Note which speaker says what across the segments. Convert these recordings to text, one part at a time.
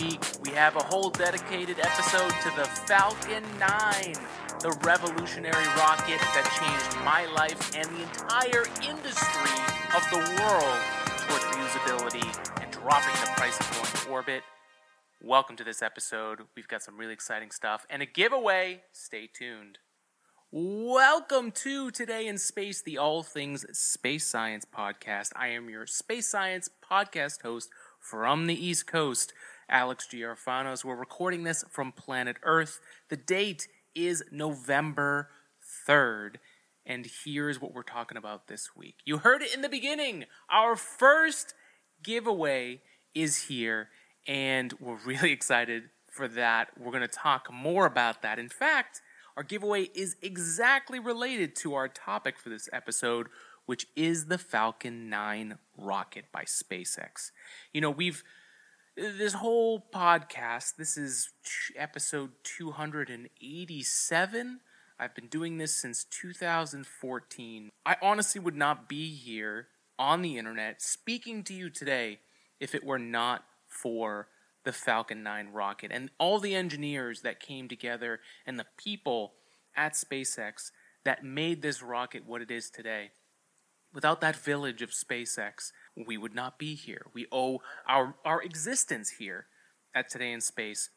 Speaker 1: Week, we have a whole dedicated episode to the Falcon 9, the revolutionary rocket that changed my life and the entire industry of the world towards reusability and dropping the price of going to orbit. Welcome to this episode. We've got some really exciting stuff and a giveaway. Stay tuned. Welcome to Today in Space, the All Things Space Science podcast. I am your space science podcast host from the East Coast, Alex Giarfanos. We're recording this from planet Earth. The date is November 3rd. And here's what we're talking about this week. You heard it in the beginning. Our first giveaway is here, and we're really excited for that. We're going to talk more about that. In fact, our giveaway is exactly related to our topic for this episode, which is the Falcon 9 rocket by SpaceX. You know, we've this whole podcast, this is episode 287. I've been doing this since 2014. I honestly would not be here on the internet speaking to you today if it were not for the Falcon 9 rocket and all the engineers that came together and the people at SpaceX that made this rocket what it is today. Without that village of SpaceX, we would not be here. We owe our, our existence here at Today in Space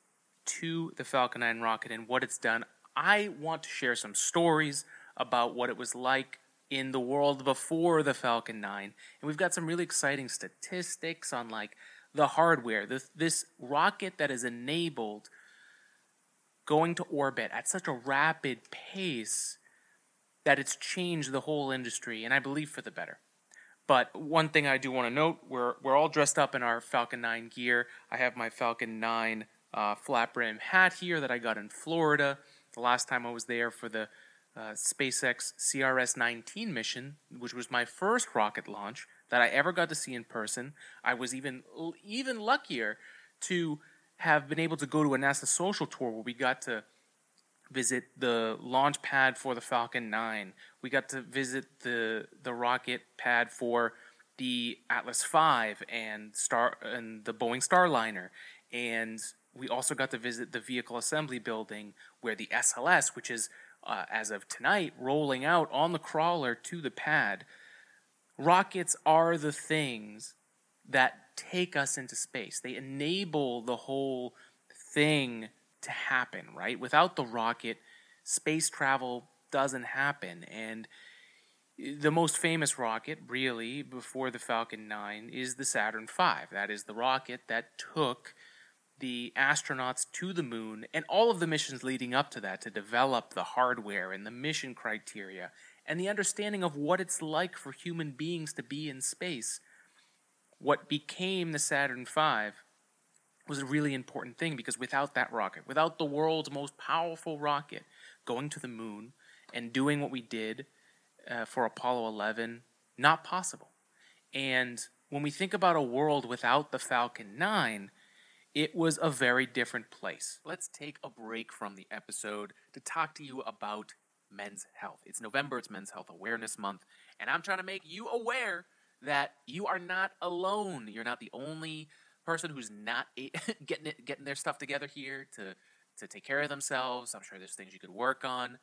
Speaker 1: to the Falcon 9 rocket and what it's done. I want to share some stories about what it was like in the world before the Falcon 9. And we've got some really exciting statistics on like the hardware, this, this rocket that is enabled going to orbit at such a rapid pace that it's changed the whole industry, and I believe for the better. But one thing I do want to note, we're, we're all dressed up in our Falcon 9 gear. I have my Falcon 9 uh, flat brim hat here that I got in Florida the last time I was there for the uh, SpaceX CRS 19 mission, which was my first rocket launch that I ever got to see in person. I was even even luckier to have been able to go to a NASA social tour where we got to visit the launch pad for the Falcon 9. We got to visit the the rocket pad for the Atlas V and Star and the Boeing Starliner. And we also got to visit the vehicle assembly building where the SLS, which is uh, as of tonight rolling out on the crawler to the pad. Rockets are the things that take us into space. They enable the whole thing to happen, right? Without the rocket, space travel doesn't happen. And the most famous rocket, really, before the Falcon 9 is the Saturn V. That is the rocket that took the astronauts to the moon and all of the missions leading up to that to develop the hardware and the mission criteria and the understanding of what it's like for human beings to be in space what became the Saturn V was a really important thing because without that rocket, without the world's most powerful rocket going to the moon and doing what we did uh, for Apollo 11, not possible. And when we think about a world without the Falcon 9, it was a very different place. Let's take a break from the episode to talk to you about men's health. It's November, it's Men's Health Awareness Month, and I'm trying to make you aware that you are not alone. You're not the only person who's not getting it, getting their stuff together here to to take care of themselves. I'm sure there's things you could work on,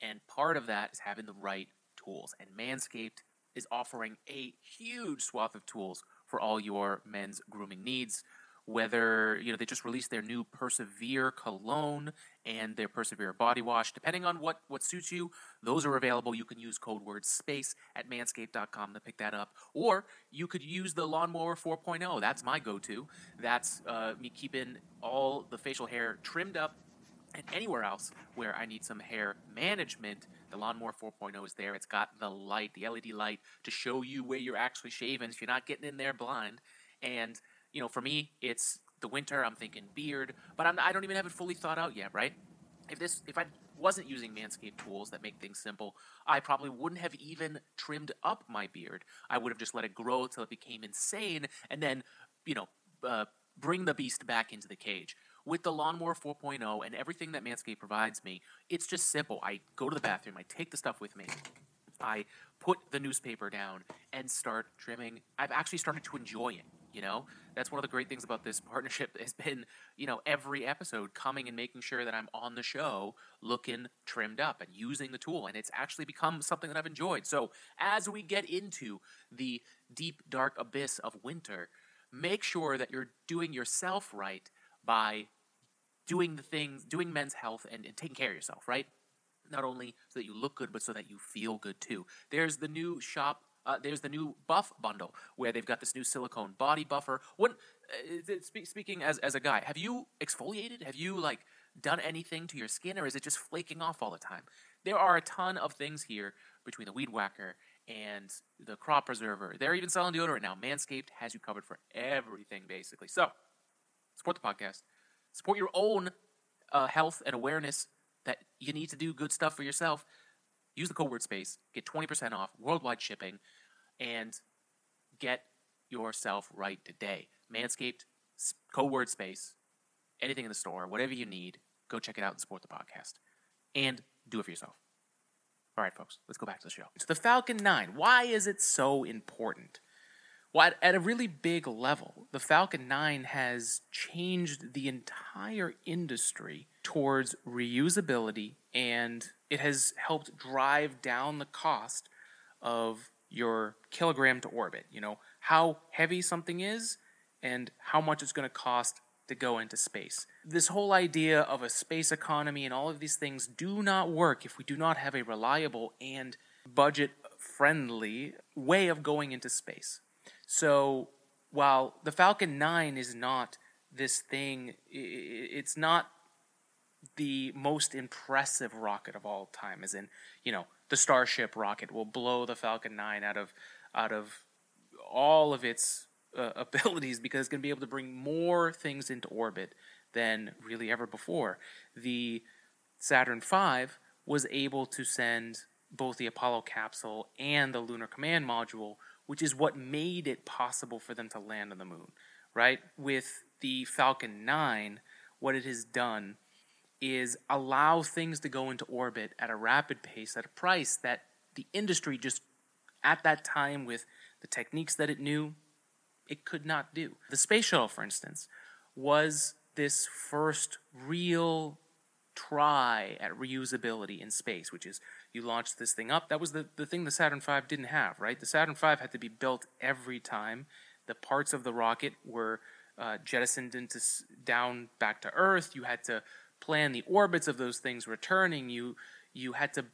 Speaker 1: and part of that is having the right tools. And Manscaped is offering a huge swath of tools for all your men's grooming needs whether you know they just released their new Persevere cologne and their Persevere body wash. Depending on what what suits you, those are available. You can use code word space at manscaped.com to pick that up, or you could use the Lawnmower 4.0. That's my go-to. That's uh, me keeping all the facial hair trimmed up. And anywhere else where I need some hair management, the Lawnmower 4.0 is there. It's got the light, the LED light, to show you where you're actually shaving, so you're not getting in there blind. And you know, for me, it's the winter. I'm thinking beard, but I'm, I don't even have it fully thought out yet, right? If this, if I wasn't using Manscaped tools that make things simple, I probably wouldn't have even trimmed up my beard. I would have just let it grow till it became insane, and then, you know, uh, bring the beast back into the cage. With the Lawnmower 4.0 and everything that Manscaped provides me, it's just simple. I go to the bathroom, I take the stuff with me, I put the newspaper down and start trimming. I've actually started to enjoy it You know, that's one of the great things about this partnership has been, you know, every episode coming and making sure that I'm on the show looking trimmed up and using the tool. And it's actually become something that I've enjoyed. So as we get into the deep, dark abyss of winter, make sure that you're doing yourself right by doing the things, doing men's health and, and taking care of yourself, right? Not only so that you look good, but so that you feel good too. There's the new shop uh, there's the new buff bundle where they've got this new silicone body buffer. When uh, speaking as as a guy, have you exfoliated? Have you like done anything to your skin, or is it just flaking off all the time? There are a ton of things here between the weed whacker and the crop preserver. They're even selling deodorant now. Manscaped has you covered for everything, basically. So support the podcast, support your own uh, health and awareness that you need to do good stuff for yourself. Use the code word space, get 20% off worldwide shipping, and get yourself right today. Manscaped, code word space, anything in the store, whatever you need, go check it out and support the podcast. And do it for yourself. All right, folks, let's go back to the show. So, the Falcon 9, why is it so important? Well, at, at, a really big level, the Falcon 9 has changed the entire industry towards reusability and it has helped drive down the cost of your kilogram to orbit. You know, how heavy something is and how much it's going to cost to go into space. This whole idea of a space economy and all of these things do not work if we do not have a reliable and budget friendly way of going into space. So, while the Falcon 9 is not this thing, it's not the most impressive rocket of all time, as in, you know, the Starship rocket will blow the Falcon 9 out of out of all of its uh, abilities because it's going to be able to bring more things into orbit than really ever before. The Saturn V was able to send both the Apollo capsule and the Lunar Command Module, which is what made it possible for them to land on the moon, right? With the Falcon 9, what it has done is allow things to go into orbit at a rapid pace at a price that the industry just at that time with the techniques that it knew it could not do. The space shuttle, for instance, was this first real try at reusability in space, which is you launch this thing up. That was the, the thing the Saturn V didn't have, right? The Saturn V had to be built every time. The parts of the rocket were uh, jettisoned into down back to Earth. You had to plan the orbits of those things returning, you you had to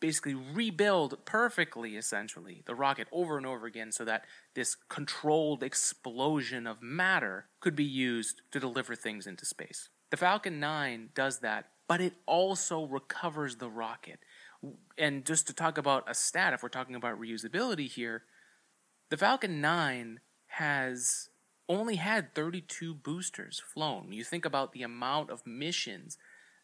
Speaker 1: basically rebuild perfectly essentially the rocket over and over again so that this controlled explosion of matter could be used to deliver things into space. The Falcon 9 does that, but it also recovers the rocket. And just to talk about a stat, if we're talking about reusability here, the Falcon 9 has only had 32 boosters flown. You think about the amount of missions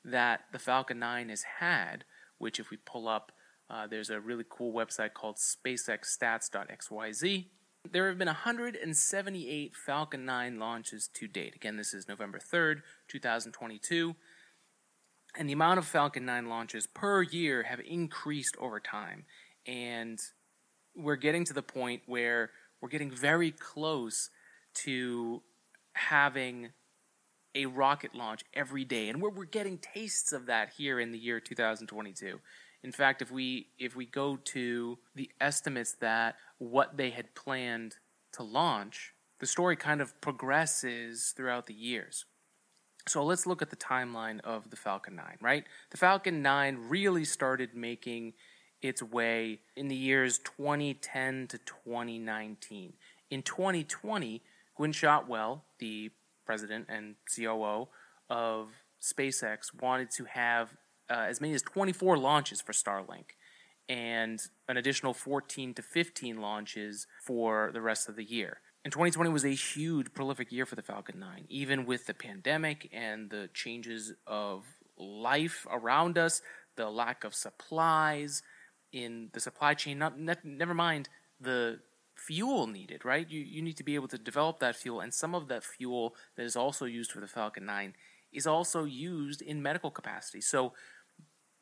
Speaker 1: that the Falcon 9 has had, which, if we pull up, uh, there's a really cool website called spacexstats.xyz. There have been 178 Falcon 9 launches to date. Again, this is November 3rd, 2022. And the amount of Falcon 9 launches per year have increased over time. And we're getting to the point where we're getting very close to having a rocket launch every day. And we're, we're getting tastes of that here in the year 2022 in fact if we if we go to the estimates that what they had planned to launch the story kind of progresses throughout the years. So let's look at the timeline of the falcon 9 right? The falcon 9 really started making its way in the years 2010 to 2019 in 2020 Gwynne Shotwell, the president and COO of SpaceX, wanted to have uh, as many as 24 launches for Starlink and an additional 14 to 15 launches for the rest of the year. And 2020 was a huge, prolific year for the Falcon 9, even with the pandemic and the changes of life around us, the lack of supplies in the supply chain, not, never mind the fuel needed, right? You, you need to be able to develop that fuel, and some of that fuel that is also used for the Falcon 9 is also used in medical capacity. So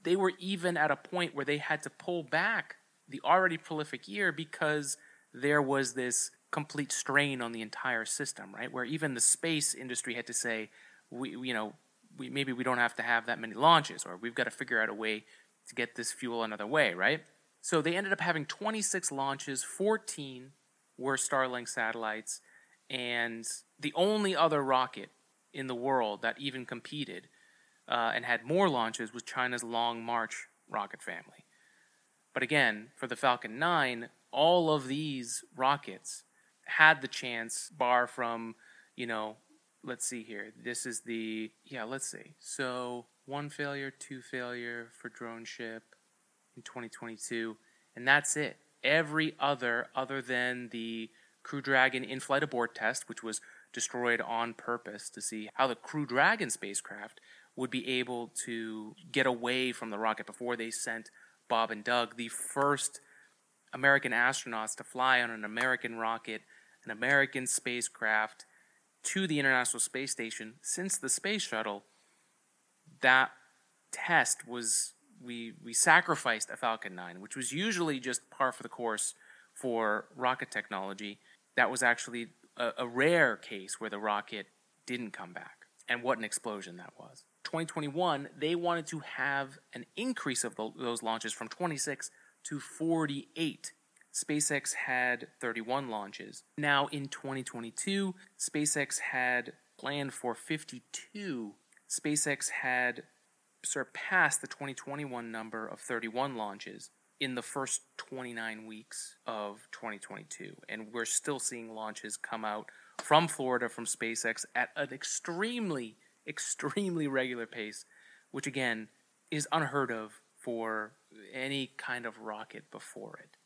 Speaker 1: they were even at a point where they had to pull back the already prolific year because there was this complete strain on the entire system, right? Where even the space industry had to say, we, you know, we, maybe we don't have to have that many launches, or we've got to figure out a way to get this fuel another way, right? So they ended up having 26 launches, 14 were Starlink satellites, and the only other rocket in the world that even competed uh, and had more launches was China's Long March rocket family. But again, for the Falcon 9, all of these rockets had the chance, bar from, you know, let's see here. This is the, yeah, let's see. So one failure, two failure for drone ship in 2022, and that's it. Every other, other than the Crew Dragon in flight abort test, which was destroyed on purpose to see how the Crew Dragon spacecraft would be able to get away from the rocket before they sent Bob and Doug, the first American astronauts to fly on an American rocket, an American spacecraft to the International Space Station since the space shuttle. That test was we we sacrificed a Falcon 9, which was usually just par for the course for rocket technology. That was actually a, a rare case where the rocket didn't come back. And what an explosion that was. 2021, they wanted to have an increase of the, those launches from 26 to 48. SpaceX had 31 launches. Now in 2022, SpaceX had planned for 52. SpaceX had surpassed the 2021 number of 31 launches in the first 29 weeks of 2022. And we're still seeing launches come out from Florida from SpaceX at an extremely, extremely regular pace, which again is unheard of for any kind of rocket before it.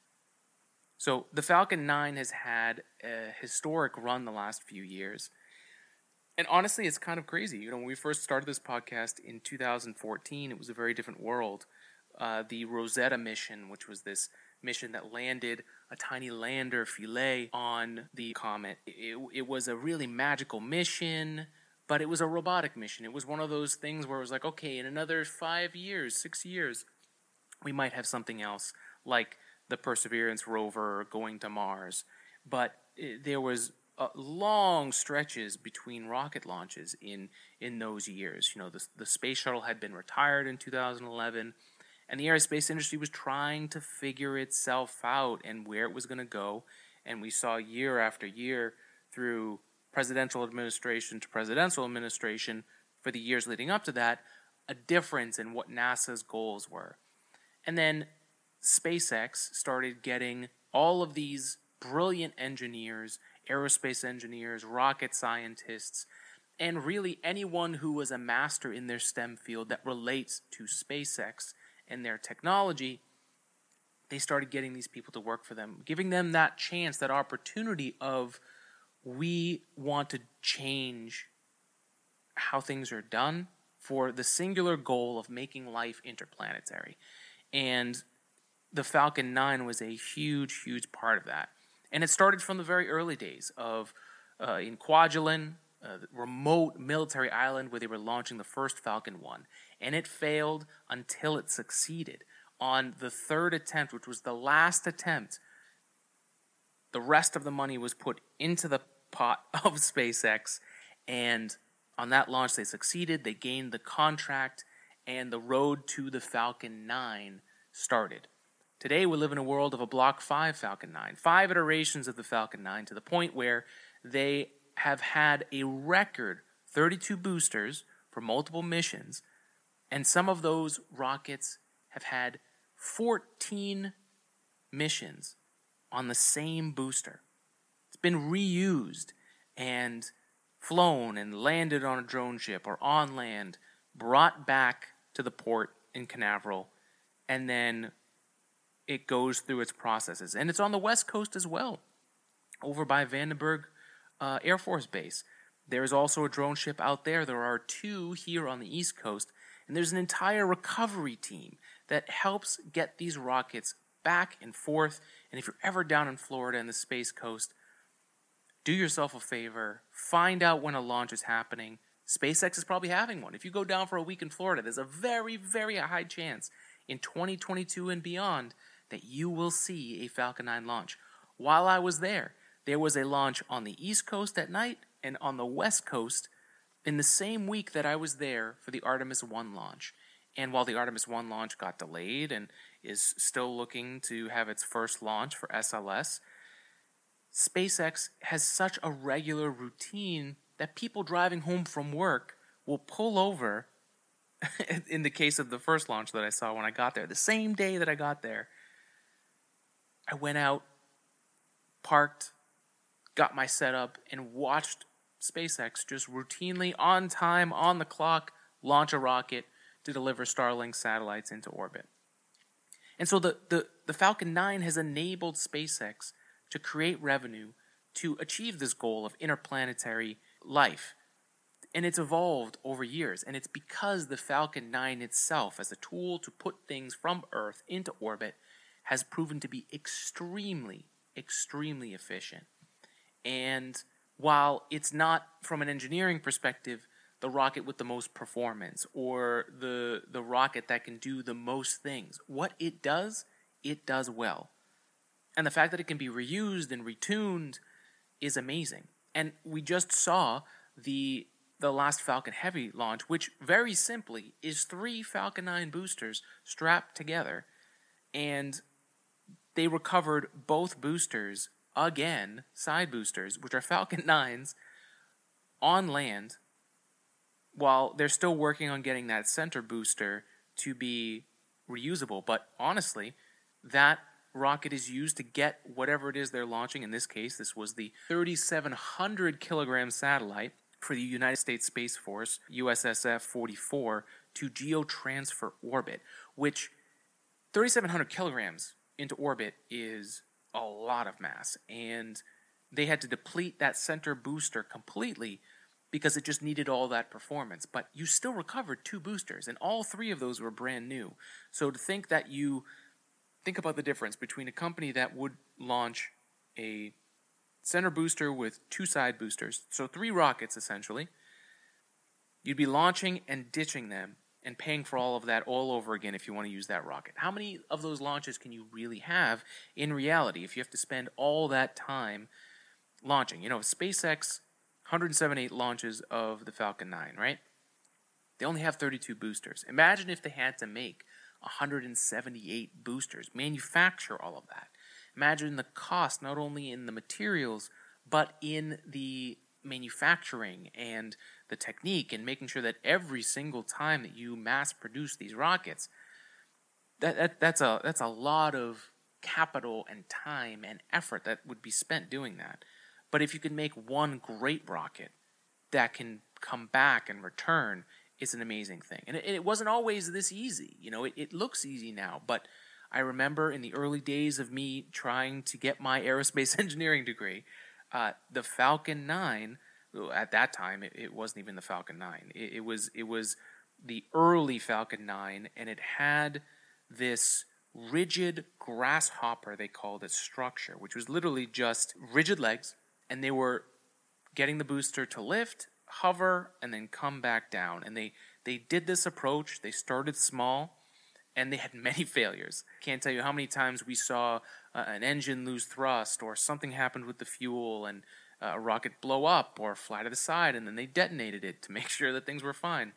Speaker 1: So the Falcon 9 has had a historic run the last few years. And honestly, it's kind of crazy. You know, when we first started this podcast in 2014, it was a very different world. Uh, the Rosetta mission, which was this mission that landed a tiny lander Philae on the comet, it, it was a really magical mission, but it was a robotic mission. It was one of those things where it was like, okay, in another five years, six years, we might have something else like the Perseverance rover going to Mars. But it, there was uh, long stretches between rocket launches in in those years. You know, the the space shuttle had been retired in 2011, and the aerospace industry was trying to figure itself out and where it was going to go. And we saw year after year through presidential administration to presidential administration for the years leading up to that a difference in what NASA's goals were. And then SpaceX started getting all of these brilliant engineers, aerospace engineers, rocket scientists, and really anyone who was a master in their STEM field that relates to SpaceX and their technology. They started getting these people to work for them, giving them that chance, that opportunity of we want to change how things are done for the singular goal of making life interplanetary. And the Falcon 9 was a huge, huge part of that. And it started from the very early days of uh, in Kwajalein, a remote military island where they were launching the first Falcon 1. And it failed until it succeeded. On the third attempt, which was the last attempt, the rest of the money was put into the pot of SpaceX. And on that launch, they succeeded. They gained the contract, and the road to the Falcon 9 started. Today, we live in a world of a Block 5 Falcon 9, five iterations of the Falcon 9 to the point where they have had a record 32 boosters for multiple missions, and some of those rockets have had 14 missions on the same booster. It's been reused and flown and landed on a drone ship or on land, brought back to the port in Canaveral, and then it goes through its processes. And it's on the West Coast as well, over by Vandenberg uh, Air Force Base. There's also a drone ship out there. There are two here on the East Coast. And there's an entire recovery team that helps get these rockets back and forth. And if you're ever down in Florida and the Space Coast, do yourself a favor, find out when a launch is happening. SpaceX is probably having one. If you go down for a week in Florida, there's a very, very high chance in 2022 and beyond that you will see a Falcon 9 launch. While I was there, there was a launch on the East Coast at night and on the West Coast in the same week that I was there for the Artemis 1 launch. And while the Artemis 1 launch got delayed and is still looking to have its first launch for SLS, SpaceX has such a regular routine that people driving home from work will pull over in the case of the first launch that I saw when I got there, the same day that I got there, I went out, parked, got my setup, and watched SpaceX just routinely on time, on the clock, launch a rocket to deliver Starlink satellites into orbit. And so the, the, the Falcon 9 has enabled SpaceX to create revenue to achieve this goal of interplanetary life. And it's evolved over years. And it's because the Falcon 9 itself, as a tool to put things from Earth into orbit, has proven to be extremely, extremely efficient. And while it's not, from an engineering perspective, the rocket with the most performance or the the rocket that can do the most things. What it does, it does well. And the fact that it can be reused and retuned is amazing. And we just saw the the last Falcon Heavy launch, which very simply is three Falcon 9 boosters strapped together. And they recovered both boosters again, side boosters, which are Falcon 9s, on land while they're still working on getting that center booster to be reusable. But honestly, that rocket is used to get whatever it is they're launching. In this case, this was the 3,700 kilogram satellite for the United States Space Force, USSF 44, to geotransfer orbit, which 3,700 kilograms into orbit is a lot of mass. And they had to deplete that center booster completely because it just needed all that performance. But you still recovered two boosters, and all three of those were brand new. So to think that you think about the difference between a company that would launch a center booster with two side boosters, so three rockets essentially, you'd be launching and ditching them and paying for all of that all over again if you want to use that rocket. How many of those launches can you really have in reality if you have to spend all that time launching? You know, SpaceX 178 launches of the Falcon 9, right? They only have 32 boosters. Imagine if they had to make 178 boosters, manufacture all of that. Imagine the cost, not only in the materials, but in the manufacturing and the technique and making sure that every single time that you mass produce these rockets, that, that that's a that's a lot of capital and time and effort that would be spent doing that. But if you can make one great rocket that can come back and return, it's an amazing thing. And it, it wasn't always this easy. You know, it, it looks easy now, but I remember in the early days of me trying to get my aerospace engineering degree, uh, the Falcon 9, at that time, it, it wasn't even the Falcon 9. It, it, was, it was the early Falcon 9, and it had this rigid grasshopper, they called it, structure, which was literally just rigid legs and they were getting the booster to lift, hover, and then come back down. And they they did this approach. They started small, and they had many failures. Can't tell you how many times we saw uh, an engine lose thrust, or something happened with the fuel, and uh, a rocket blow up or fly to the side, and then they detonated it to make sure that things were fine.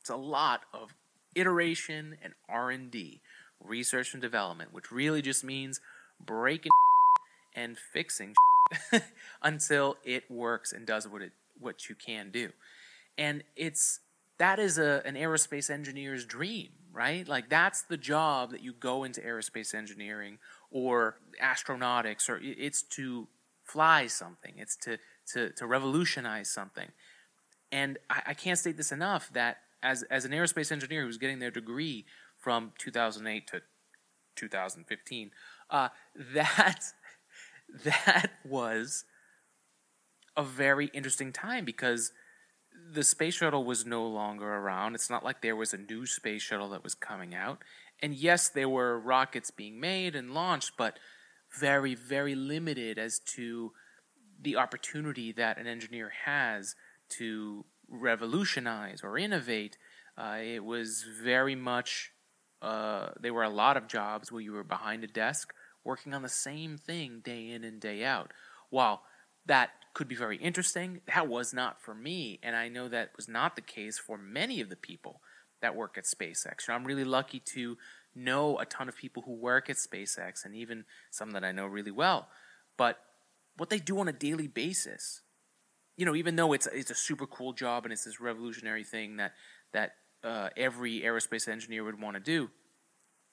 Speaker 1: It's a lot of iteration and R&D, research and development, which really just means breaking and fixing until it works and does what it what you can do. And it's that is a an aerospace engineer's dream, right? Like that's the job that you go into aerospace engineering or astronautics or it's to fly something. It's to to to revolutionize something. And I, I can't state this enough that as as an aerospace engineer who's getting their degree from 2008 to 2015, uh, that that was a very interesting time because the space shuttle was no longer around. It's not like there was a new space shuttle that was coming out. And yes, there were rockets being made and launched, but very, very limited as to the opportunity that an engineer has to revolutionize or innovate. Uh, it was very much, uh, there were a lot of jobs where you were behind a desk working on the same thing day in and day out. while that could be very interesting, that was not for me. And I know that was not the case for many of the people that work at SpaceX. I'm really lucky to know a ton of people who work at SpaceX and even some that I know really well. But what they do on a daily basis, you know, even though it's it's a super cool job and it's this revolutionary thing that that uh, every aerospace engineer would want to do,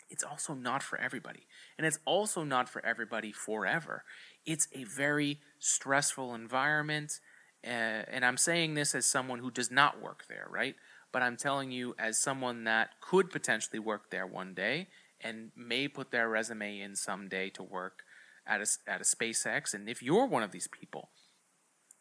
Speaker 1: it's also not for everybody. And it's also not for everybody forever. It's a very stressful environment. Uh, and I'm saying this as someone who does not work there, right? But I'm telling you, as someone that could potentially work there one day and may put their resume in someday to work at a, at a SpaceX, and if you're one of these people,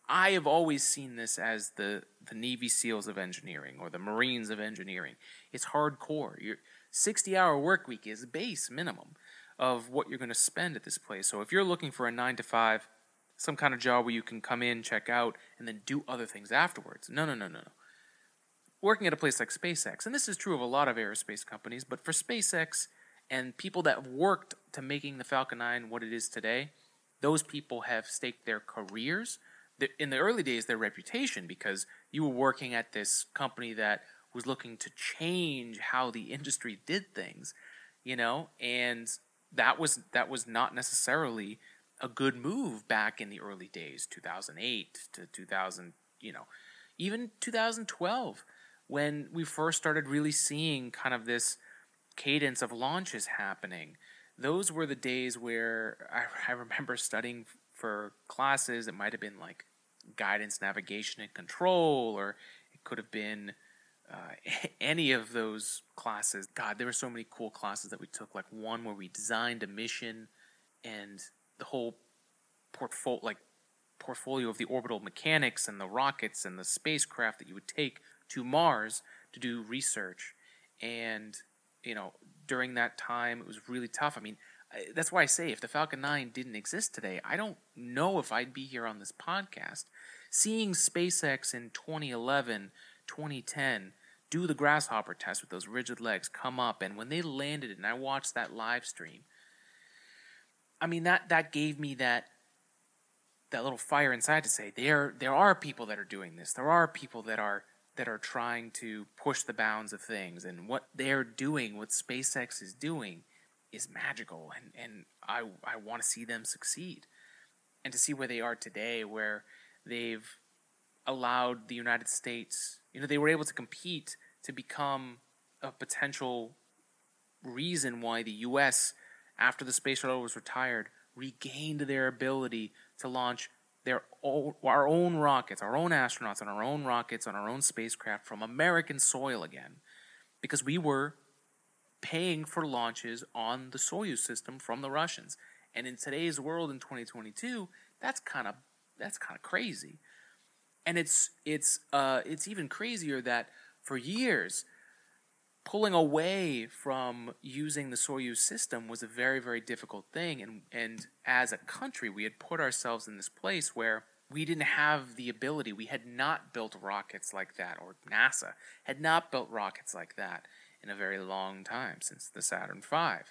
Speaker 1: I have always seen this as the, the Navy SEALs of engineering or the Marines of engineering. It's hardcore. Your 60 hour work week is base minimum of what you're going to spend at this place. So if you're looking for a 9 to 5, some kind of job where you can come in, check out, and then do other things afterwards. No, no, no, no, no. Working at a place like SpaceX, and this is true of a lot of aerospace companies, but for SpaceX and people that have worked to making the Falcon 9 what it is today, those people have staked their careers in the early days their reputation because you were working at this company that was looking to change how the industry did things you know and that was that was not necessarily a good move back in the early days 2008 to 2000 you know even 2012 when we first started really seeing kind of this cadence of launches happening those were the days where I, I remember studying for classes. It might have been like guidance, navigation, and control, or it could have been uh, any of those classes. God, there were so many cool classes that we took. Like one where we designed a mission and the whole portfolio, like portfolio of the orbital mechanics and the rockets and the spacecraft that you would take to Mars to do research. And you know, during that time, it was really tough. I mean, that's why I say if the Falcon 9 didn't exist today, I don't know if I'd be here on this podcast. Seeing SpaceX in 2011, 2010 do the grasshopper test with those rigid legs come up and when they landed and I watched that live stream I mean that that gave me that that little fire inside to say there there are people that are doing this. There are people that are that are trying to push the bounds of things and what they're doing, what SpaceX is doing is magical and, and I I want to see them succeed. And to see where they are today where they've allowed the United States, you know, they were able to compete to become a potential reason why the US after the space shuttle was retired regained their ability to launch their own, our own rockets, our own astronauts on our own rockets on our own spacecraft from American soil again because we were paying for launches on the Soyuz system from the Russians. And in today's world in 2022, that's kind of that's kind of crazy. And it's it's uh, it's even crazier that for years pulling away from using the Soyuz system was a very very difficult thing and and as a country we had put ourselves in this place where we didn't have the ability we had not built rockets like that or NASA had not built rockets like that in a very long time since the Saturn V.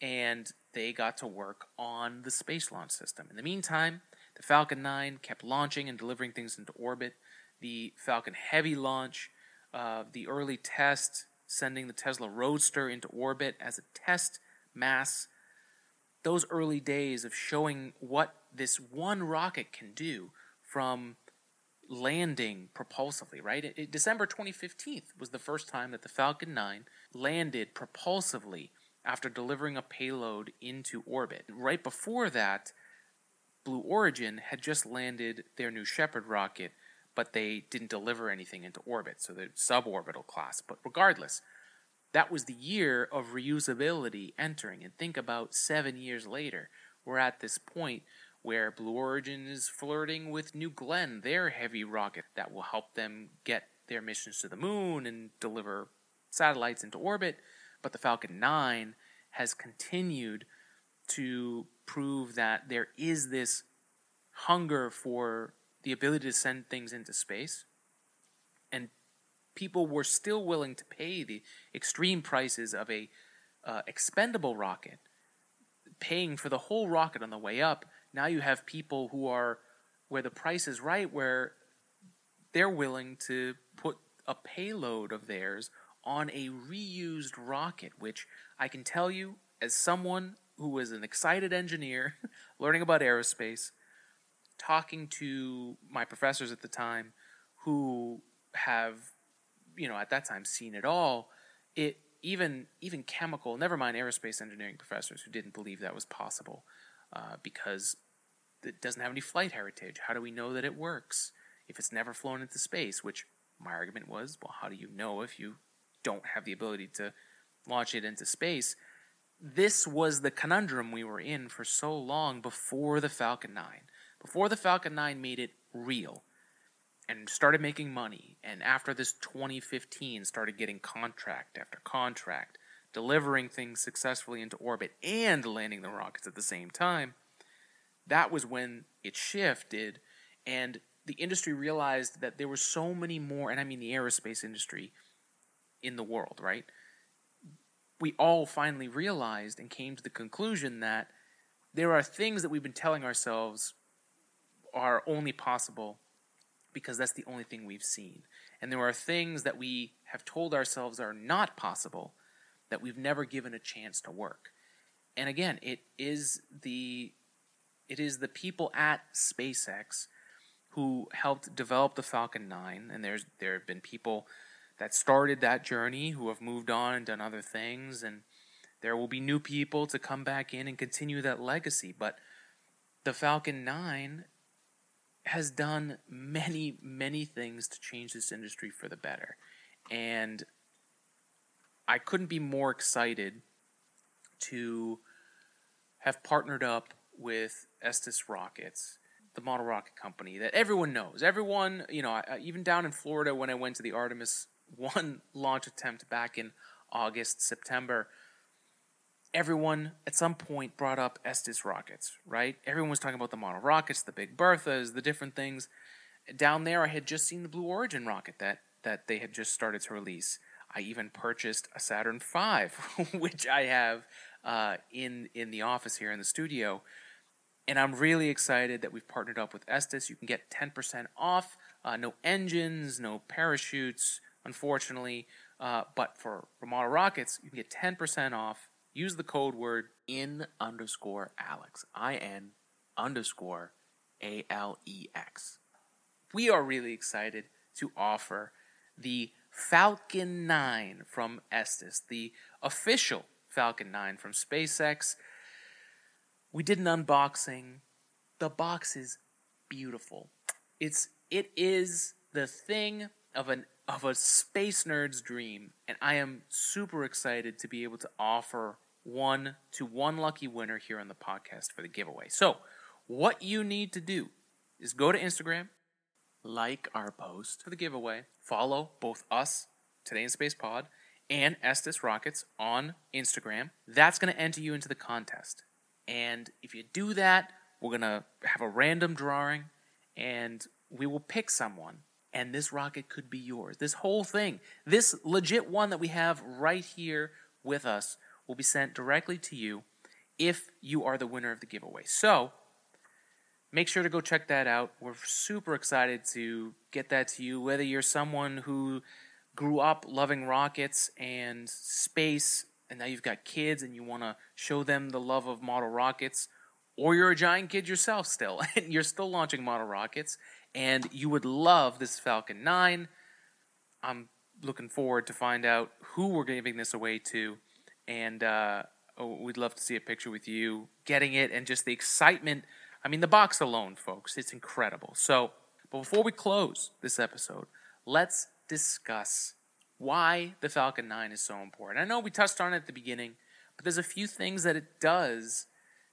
Speaker 1: And they got to work on the space launch system. In the meantime, the Falcon 9 kept launching and delivering things into orbit. The Falcon Heavy launch, uh, the early test, sending the Tesla Roadster into orbit as a test mass. Those early days of showing what this one rocket can do from landing propulsively, right? It, it, December 2015 was the first time that the Falcon 9 landed propulsively after delivering a payload into orbit. Right before that, Blue Origin had just landed their new Shepard rocket, but they didn't deliver anything into orbit, so they're suborbital class. But regardless, that was the year of reusability entering. And think about seven years later, we're at this point where Blue Origin is flirting with New Glenn, their heavy rocket that will help them get their missions to the moon and deliver satellites into orbit. But the Falcon 9 has continued to prove that there is this hunger for the ability to send things into space. And people were still willing to pay the extreme prices of a uh, expendable rocket, paying for the whole rocket on the way up Now you have people who are where the price is right, where they're willing to put a payload of theirs on a reused rocket, which I can tell you, as someone who was an excited engineer learning about aerospace, talking to my professors at the time who have, you know, at that time seen it all, it even even chemical, never mind aerospace engineering professors who didn't believe that was possible uh, because it doesn't have any flight heritage. How do we know that it works if it's never flown into space? Which my argument was, well, how do you know if you don't have the ability to launch it into space? This was the conundrum we were in for so long before the Falcon 9. Before the Falcon 9 made it real and started making money, and after this 2015 started getting contract after contract, delivering things successfully into orbit and landing the rockets at the same time, that was when it shifted and the industry realized that there were so many more, and I mean the aerospace industry in the world, right? We all finally realized and came to the conclusion that there are things that we've been telling ourselves are only possible because that's the only thing we've seen. And there are things that we have told ourselves are not possible that we've never given a chance to work. And again, it is the it is the people at SpaceX who helped develop the Falcon 9 and there's there have been people that started that journey who have moved on and done other things and there will be new people to come back in and continue that legacy but the Falcon 9 has done many, many things to change this industry for the better. And I couldn't be more excited to have partnered up with Estes Rockets, the model rocket company that everyone knows. Everyone, you know, even down in Florida when I went to the Artemis 1 launch attempt back in August, September, everyone at some point brought up Estes rockets, right? Everyone was talking about the model rockets, the Big Berthas, the different things. Down there, I had just seen the Blue Origin rocket that that they had just started to release. I even purchased a Saturn V, which I have uh, in in the office here in the studio, and I'm really excited that we've partnered up with Estes. You can get 10% off. Uh, no engines, no parachutes, unfortunately, uh, but for, model rockets, you can get 10% off use the code word in underscore Alex. I N underscore A L E X. We are really excited to offer the Falcon 9 from Estes, the official Falcon 9 from SpaceX. We did an unboxing. The box is beautiful. It's it is the thing of an of a space nerd's dream, and I am super excited to be able to offer one to one lucky winner here on the podcast for the giveaway. So, what you need to do is go to Instagram, like our post for the giveaway, follow both us, Today in Space Pod, and Estes Rockets on Instagram. That's going to enter you into the contest. And if you do that, we're going to have a random drawing and we will pick someone and this rocket could be yours. This whole thing, this legit one that we have right here with us, will be sent directly to you if you are the winner of the giveaway. So, make sure to go check that out. We're super excited to get that to you, whether you're someone who grew up loving rockets and space, and now you've got kids and you want to show them the love of model rockets, or you're a giant kid yourself still, and you're still launching model rockets and you would love this Falcon 9. I'm looking forward to find out who we're giving this away to, and uh, oh, we'd love to see a picture with you getting it and just the excitement. I mean, the box alone, folks, it's incredible. So, but before we close this episode, let's discuss why the Falcon 9 is so important. I know we touched on it at the beginning, but there's a few things that it does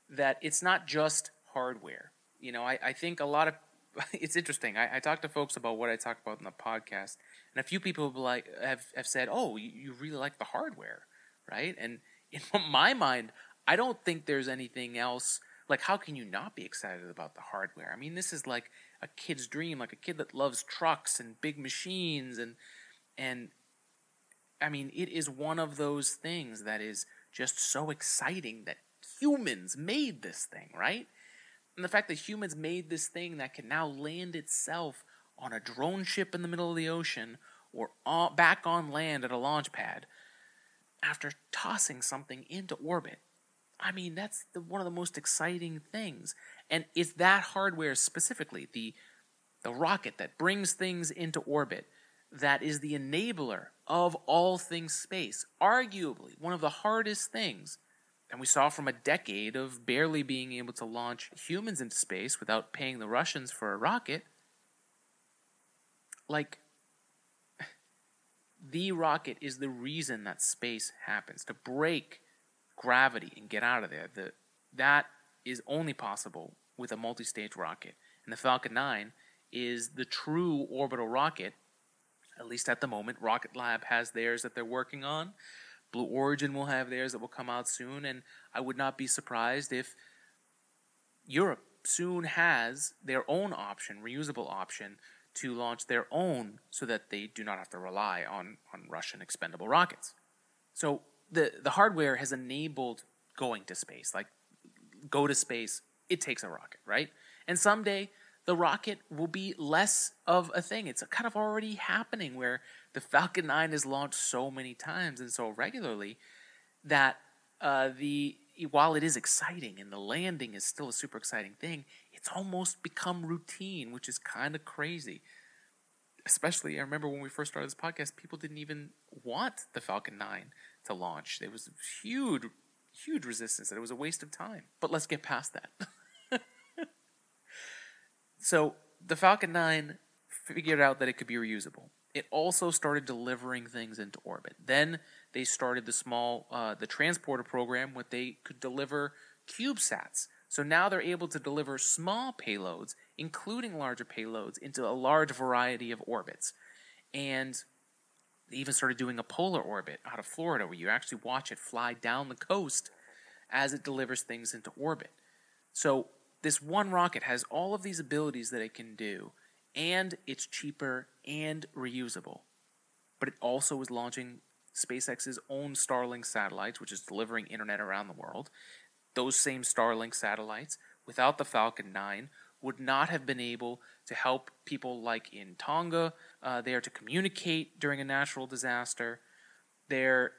Speaker 1: that it's not just hardware. You know, I, I think a lot of it's interesting. I, I talk to folks about what I talk about in the podcast, and a few people have like have, have said, "Oh, you, you really like the hardware, right?" And in my mind, I don't think there's anything else. Like, how can you not be excited about the hardware? I mean, this is like a kid's dream, like a kid that loves trucks and big machines, and and I mean, it is one of those things that is just so exciting that humans made this thing, right? And the fact that humans made this thing that can now land itself on a drone ship in the middle of the ocean or on, back on land at a launch pad after tossing something into orbit. I mean, that's the, one of the most exciting things. And it's that hardware specifically, the, the rocket that brings things into orbit, that is the enabler of all things space. Arguably, one of the hardest things. And we saw from a decade of barely being able to launch humans into space without paying the Russians for a rocket. Like, the rocket is the reason that space happens to break gravity and get out of there. The, that is only possible with a multi stage rocket. And the Falcon 9 is the true orbital rocket, at least at the moment. Rocket Lab has theirs that they're working on. Blue Origin will have theirs that will come out soon. And I would not be surprised if Europe soon has their own option, reusable option, to launch their own so that they do not have to rely on, on Russian expendable rockets. So the, the hardware has enabled going to space. Like, go to space, it takes a rocket, right? And someday the rocket will be less of a thing. It's kind of already happening where the Falcon 9 is launched so many times and so regularly that uh, the while it is exciting and the landing is still a super exciting thing, it's almost become routine, which is kind of crazy. Especially, I remember when we first started this podcast, people didn't even want the Falcon 9 to launch. There was huge, huge resistance that it was a waste of time. But let's get past that. so the Falcon 9 figured out that it could be reusable. It also started delivering things into orbit. Then they started the small, uh, the transporter program, where they could deliver CubeSats. So now they're able to deliver small payloads, including larger payloads, into a large variety of orbits. And they even started doing a polar orbit out of Florida where you actually watch it fly down the coast as it delivers things into orbit. So this one rocket has all of these abilities that it can do, and it's cheaper and reusable. But it also is launching SpaceX's own Starlink satellites, which is delivering internet around the world. Those same Starlink satellites, without the Falcon 9, would not have been able to help people like in Tonga uh, there to communicate during a natural disaster. There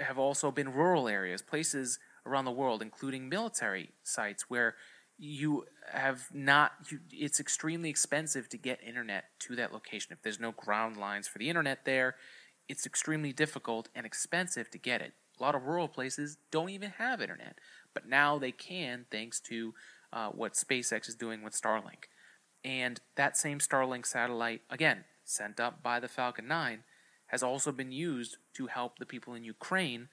Speaker 1: have also been rural areas, places around the world, including military sites, where you have not you, it's extremely expensive to get internet to that location if there's no ground lines for the internet there it's extremely difficult and expensive to get it a lot of rural places don't even have internet but now they can thanks to uh, what SpaceX is doing with Starlink. And that same Starlink satellite, again, sent up by the Falcon 9, has also been used to help the people in Ukraine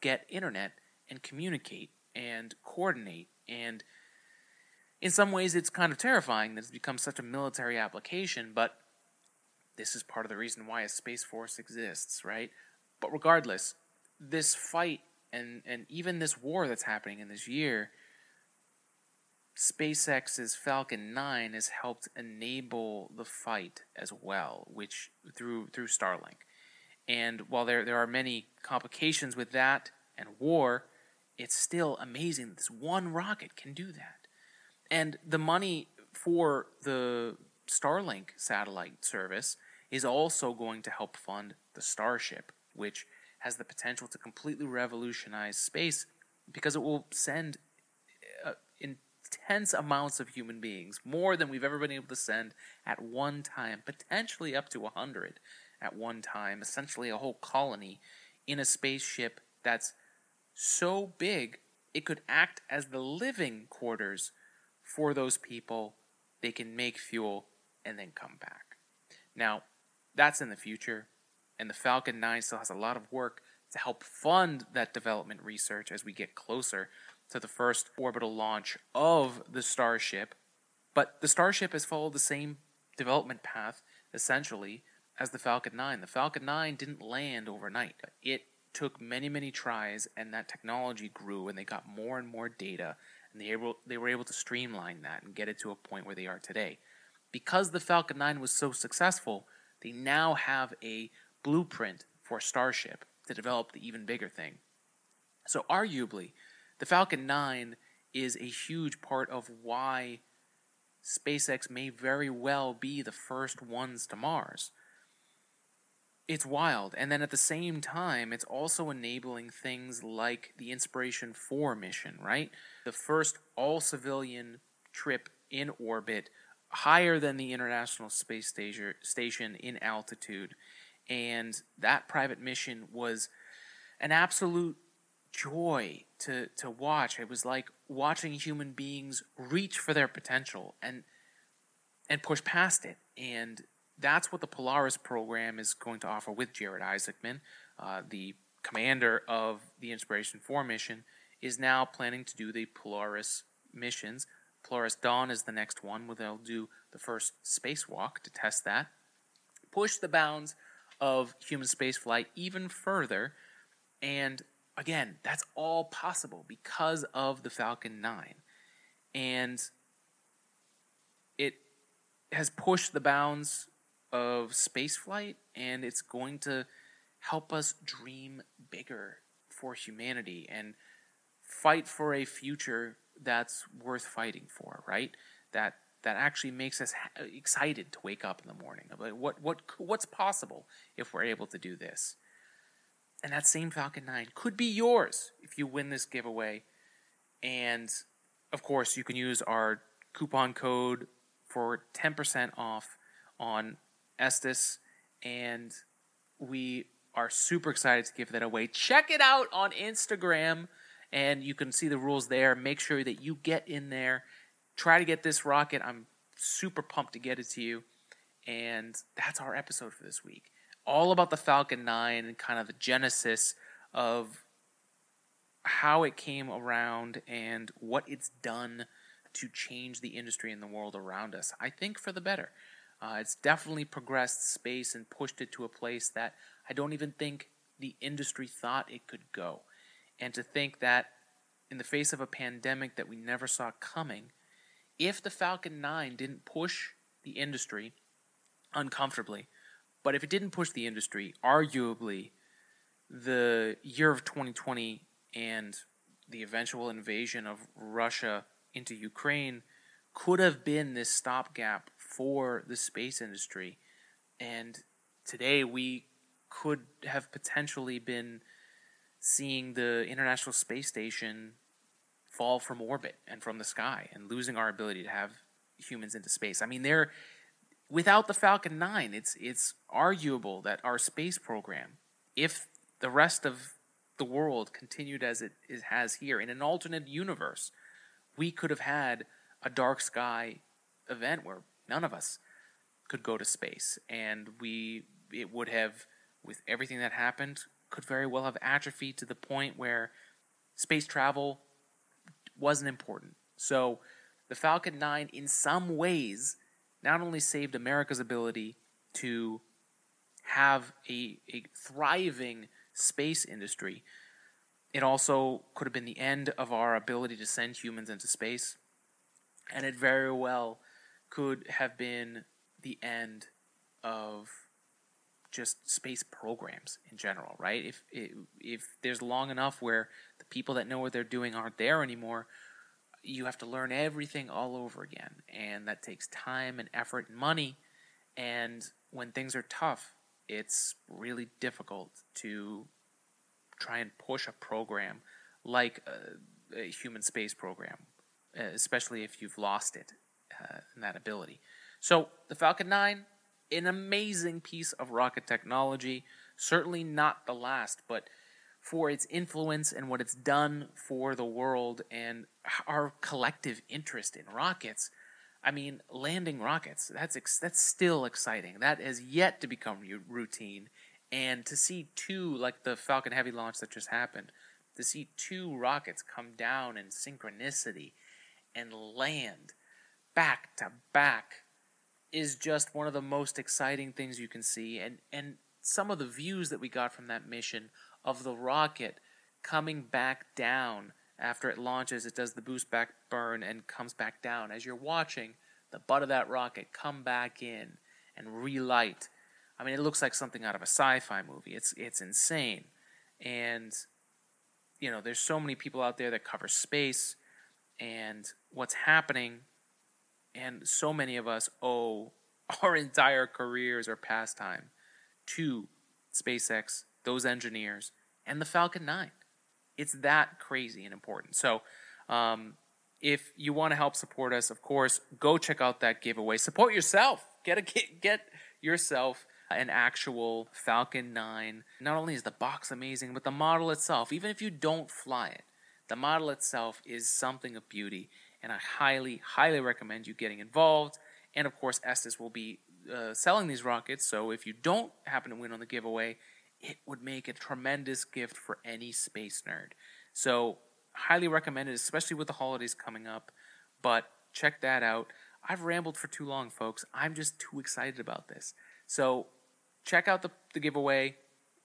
Speaker 1: get internet and communicate and coordinate. And in some ways, it's kind of terrifying that it's become such a military application, but this is part of the reason why a Space Force exists, right? But regardless, this fight and, and even this war that's happening in this year SpaceX's Falcon 9 has helped enable the fight as well, which through through Starlink. And while there there are many complications with that and war, it's still amazing that this one rocket can do that. And the money for the Starlink satellite service is also going to help fund the Starship, which has the potential to completely revolutionize space because it will send uh, intense amounts of human beings, more than we've ever been able to send at one time, potentially up to 100 at one time, essentially a whole colony in a spaceship that's so big it could act as the living quarters for those people. They can make fuel and then come back. Now, that's in the future, and the Falcon 9 still has a lot of work to help fund that development research as we get closer to the first orbital launch of the Starship. But the Starship has followed the same development path, essentially, as the Falcon 9. The Falcon 9 didn't land overnight. It took many, many tries, and that technology grew, and they got more and more data, and they, able, they were able to streamline that and get it to a point where they are today. Because the Falcon 9 was so successful, they now have a blueprint for Starship to develop the even bigger thing. So, arguably, the Falcon 9 is a huge part of why SpaceX may very well be the first ones to Mars. It's wild. And then at the same time, it's also enabling things like the Inspiration 4 mission, right? The first all civilian trip in orbit higher than the International Space Station in altitude. And that private mission was an absolute joy to, to watch. It was like watching human beings reach for their potential and and push past it. And that's what the Polaris program is going to offer with Jared Isaacman, uh, the commander of the Inspiration 4 mission, is now planning to do the Polaris missions. Polaris Dawn is the next one where they'll do the first spacewalk to test that. Push the bounds of human spaceflight even further. And again, that's all possible because of the Falcon 9. And it has pushed the bounds of spaceflight and it's going to help us dream bigger for humanity and fight for a future that's worth fighting for, right? That that actually makes us excited to wake up in the morning. What what what's possible if we're able to do this? And that same Falcon 9 could be yours if you win this giveaway. And of course, you can use our coupon code for 10% off on Estes. And we are super excited to give that away. Check it out on Instagram and you can see the rules there. Make sure that you get in there. Try to get this rocket. I'm super pumped to get it to you. And that's our episode for this week. All about the Falcon 9 and kind of the genesis of how it came around and what it's done to change the industry and the world around us. I think for the better. Uh, it's definitely progressed space and pushed it to a place that I don't even think the industry thought it could go. And to think that in the face of a pandemic that we never saw coming, if the Falcon 9 didn't push the industry uncomfortably, but if it didn't push the industry, arguably the year of 2020 and the eventual invasion of Russia into Ukraine could have been this stopgap for the space industry. And today we could have potentially been seeing the International Space Station fall from orbit and from the sky and losing our ability to have humans into space. I mean, they're without the Falcon 9, it's it's arguable that our space program, if the rest of the world continued as it is, has here in an alternate universe, we could have had a dark sky event where none of us could go to space and we it would have with everything that happened could very well have atrophied to the point where space travel wasn't important. So the Falcon 9, in some ways, not only saved America's ability to have a, a thriving space industry, it also could have been the end of our ability to send humans into space. And it very well could have been the end of just space programs in general, right? If, if there's long enough where the people that know what they're doing aren't there anymore, you have to learn everything all over again, and that takes time and effort and money. And when things are tough, it's really difficult to try and push a program like a, a human space program, uh, especially if you've lost it uh, that ability. So the Falcon 9 an amazing piece of rocket technology. Certainly not the last, but for its influence and what it's done for the world and our collective interest in rockets. I mean, landing rockets, that's ex- that's still exciting. That has yet to become routine. And to see two, like the Falcon Heavy launch that just happened, to see two rockets come down in synchronicity and land back to back is just one of the most exciting things you can see. And and some of the views that we got from that mission of the rocket coming back down after it launches it does the boost back burn and comes back down. As you're watching the butt of that rocket come back in and relight. I mean it looks like something out of a sci-fi movie. It's it's insane. And you know there's so many people out there that cover space. And what's happening. And so many of us owe our entire careers or pastime to SpaceX, those engineers, and the Falcon 9. It's that crazy and important. So, um, if you want to help support us, of course, go check out that giveaway. Support yourself. Get a get yourself an actual Falcon 9. Not only is the box amazing, but the model itself, even if you don't fly it, the model itself is something of beauty. And I highly, highly recommend you getting involved. And of course, Estes will be uh, selling these rockets. So if you don't happen to win on the giveaway, it would make a tremendous gift for any space nerd. So highly recommend it, especially with the holidays coming up. But check that out. I've rambled for too long, folks. I'm just too excited about this. So check out the, the giveaway,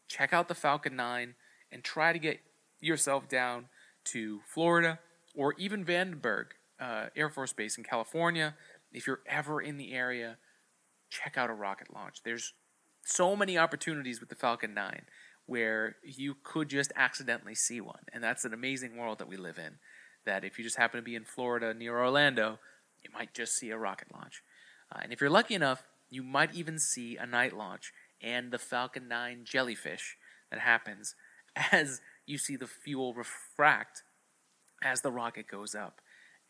Speaker 1: check out the Falcon 9, and try to get yourself down to Florida or even Vandenberg uh, Air Force Base in California. If you're ever in the area, check out a rocket launch. There's so many opportunities with the Falcon 9 where you could just accidentally see one. And that's an amazing world that we live in. That if you just happen to be in Florida near Orlando, you might just see a rocket launch. Uh, and if you're lucky enough, you might even see a night launch and the Falcon 9 jellyfish that happens as you see the fuel refract as the rocket goes up.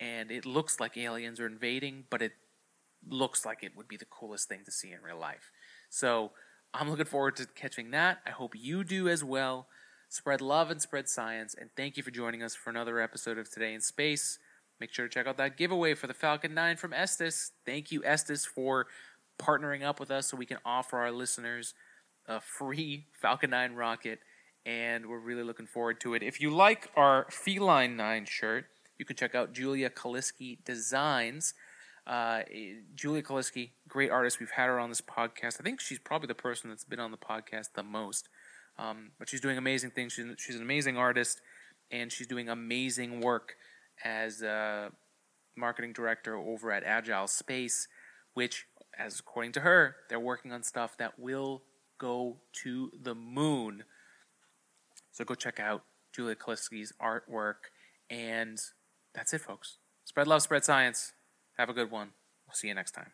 Speaker 1: And it looks like aliens are invading, but it looks like it would be the coolest thing to see in real life. So I'm looking forward to catching that. I hope you do as well. Spread love and spread science. And thank you for joining us for another episode of Today in Space. Make sure to check out that giveaway for the Falcon 9 from Estes. Thank you, Estes, for partnering up with us so we can offer our listeners a free Falcon 9 rocket. And we're really looking forward to it. If you like our Feline 9 shirt, you can check out Julia Kaliski Designs. Uh, Julia Kaliski, great artist. We've had her on this podcast. I think she's probably the person that's been on the podcast the most. Um, but she's doing amazing things. She's, she's, an amazing artist, and she's doing amazing work as a marketing director over at Agile Space, which, as according to her, they're working on stuff that will go to the moon. So go check out Julia Kaliski's artwork, and that's it, folks. Spread love, spread science. Have a good one. We'll see you next time.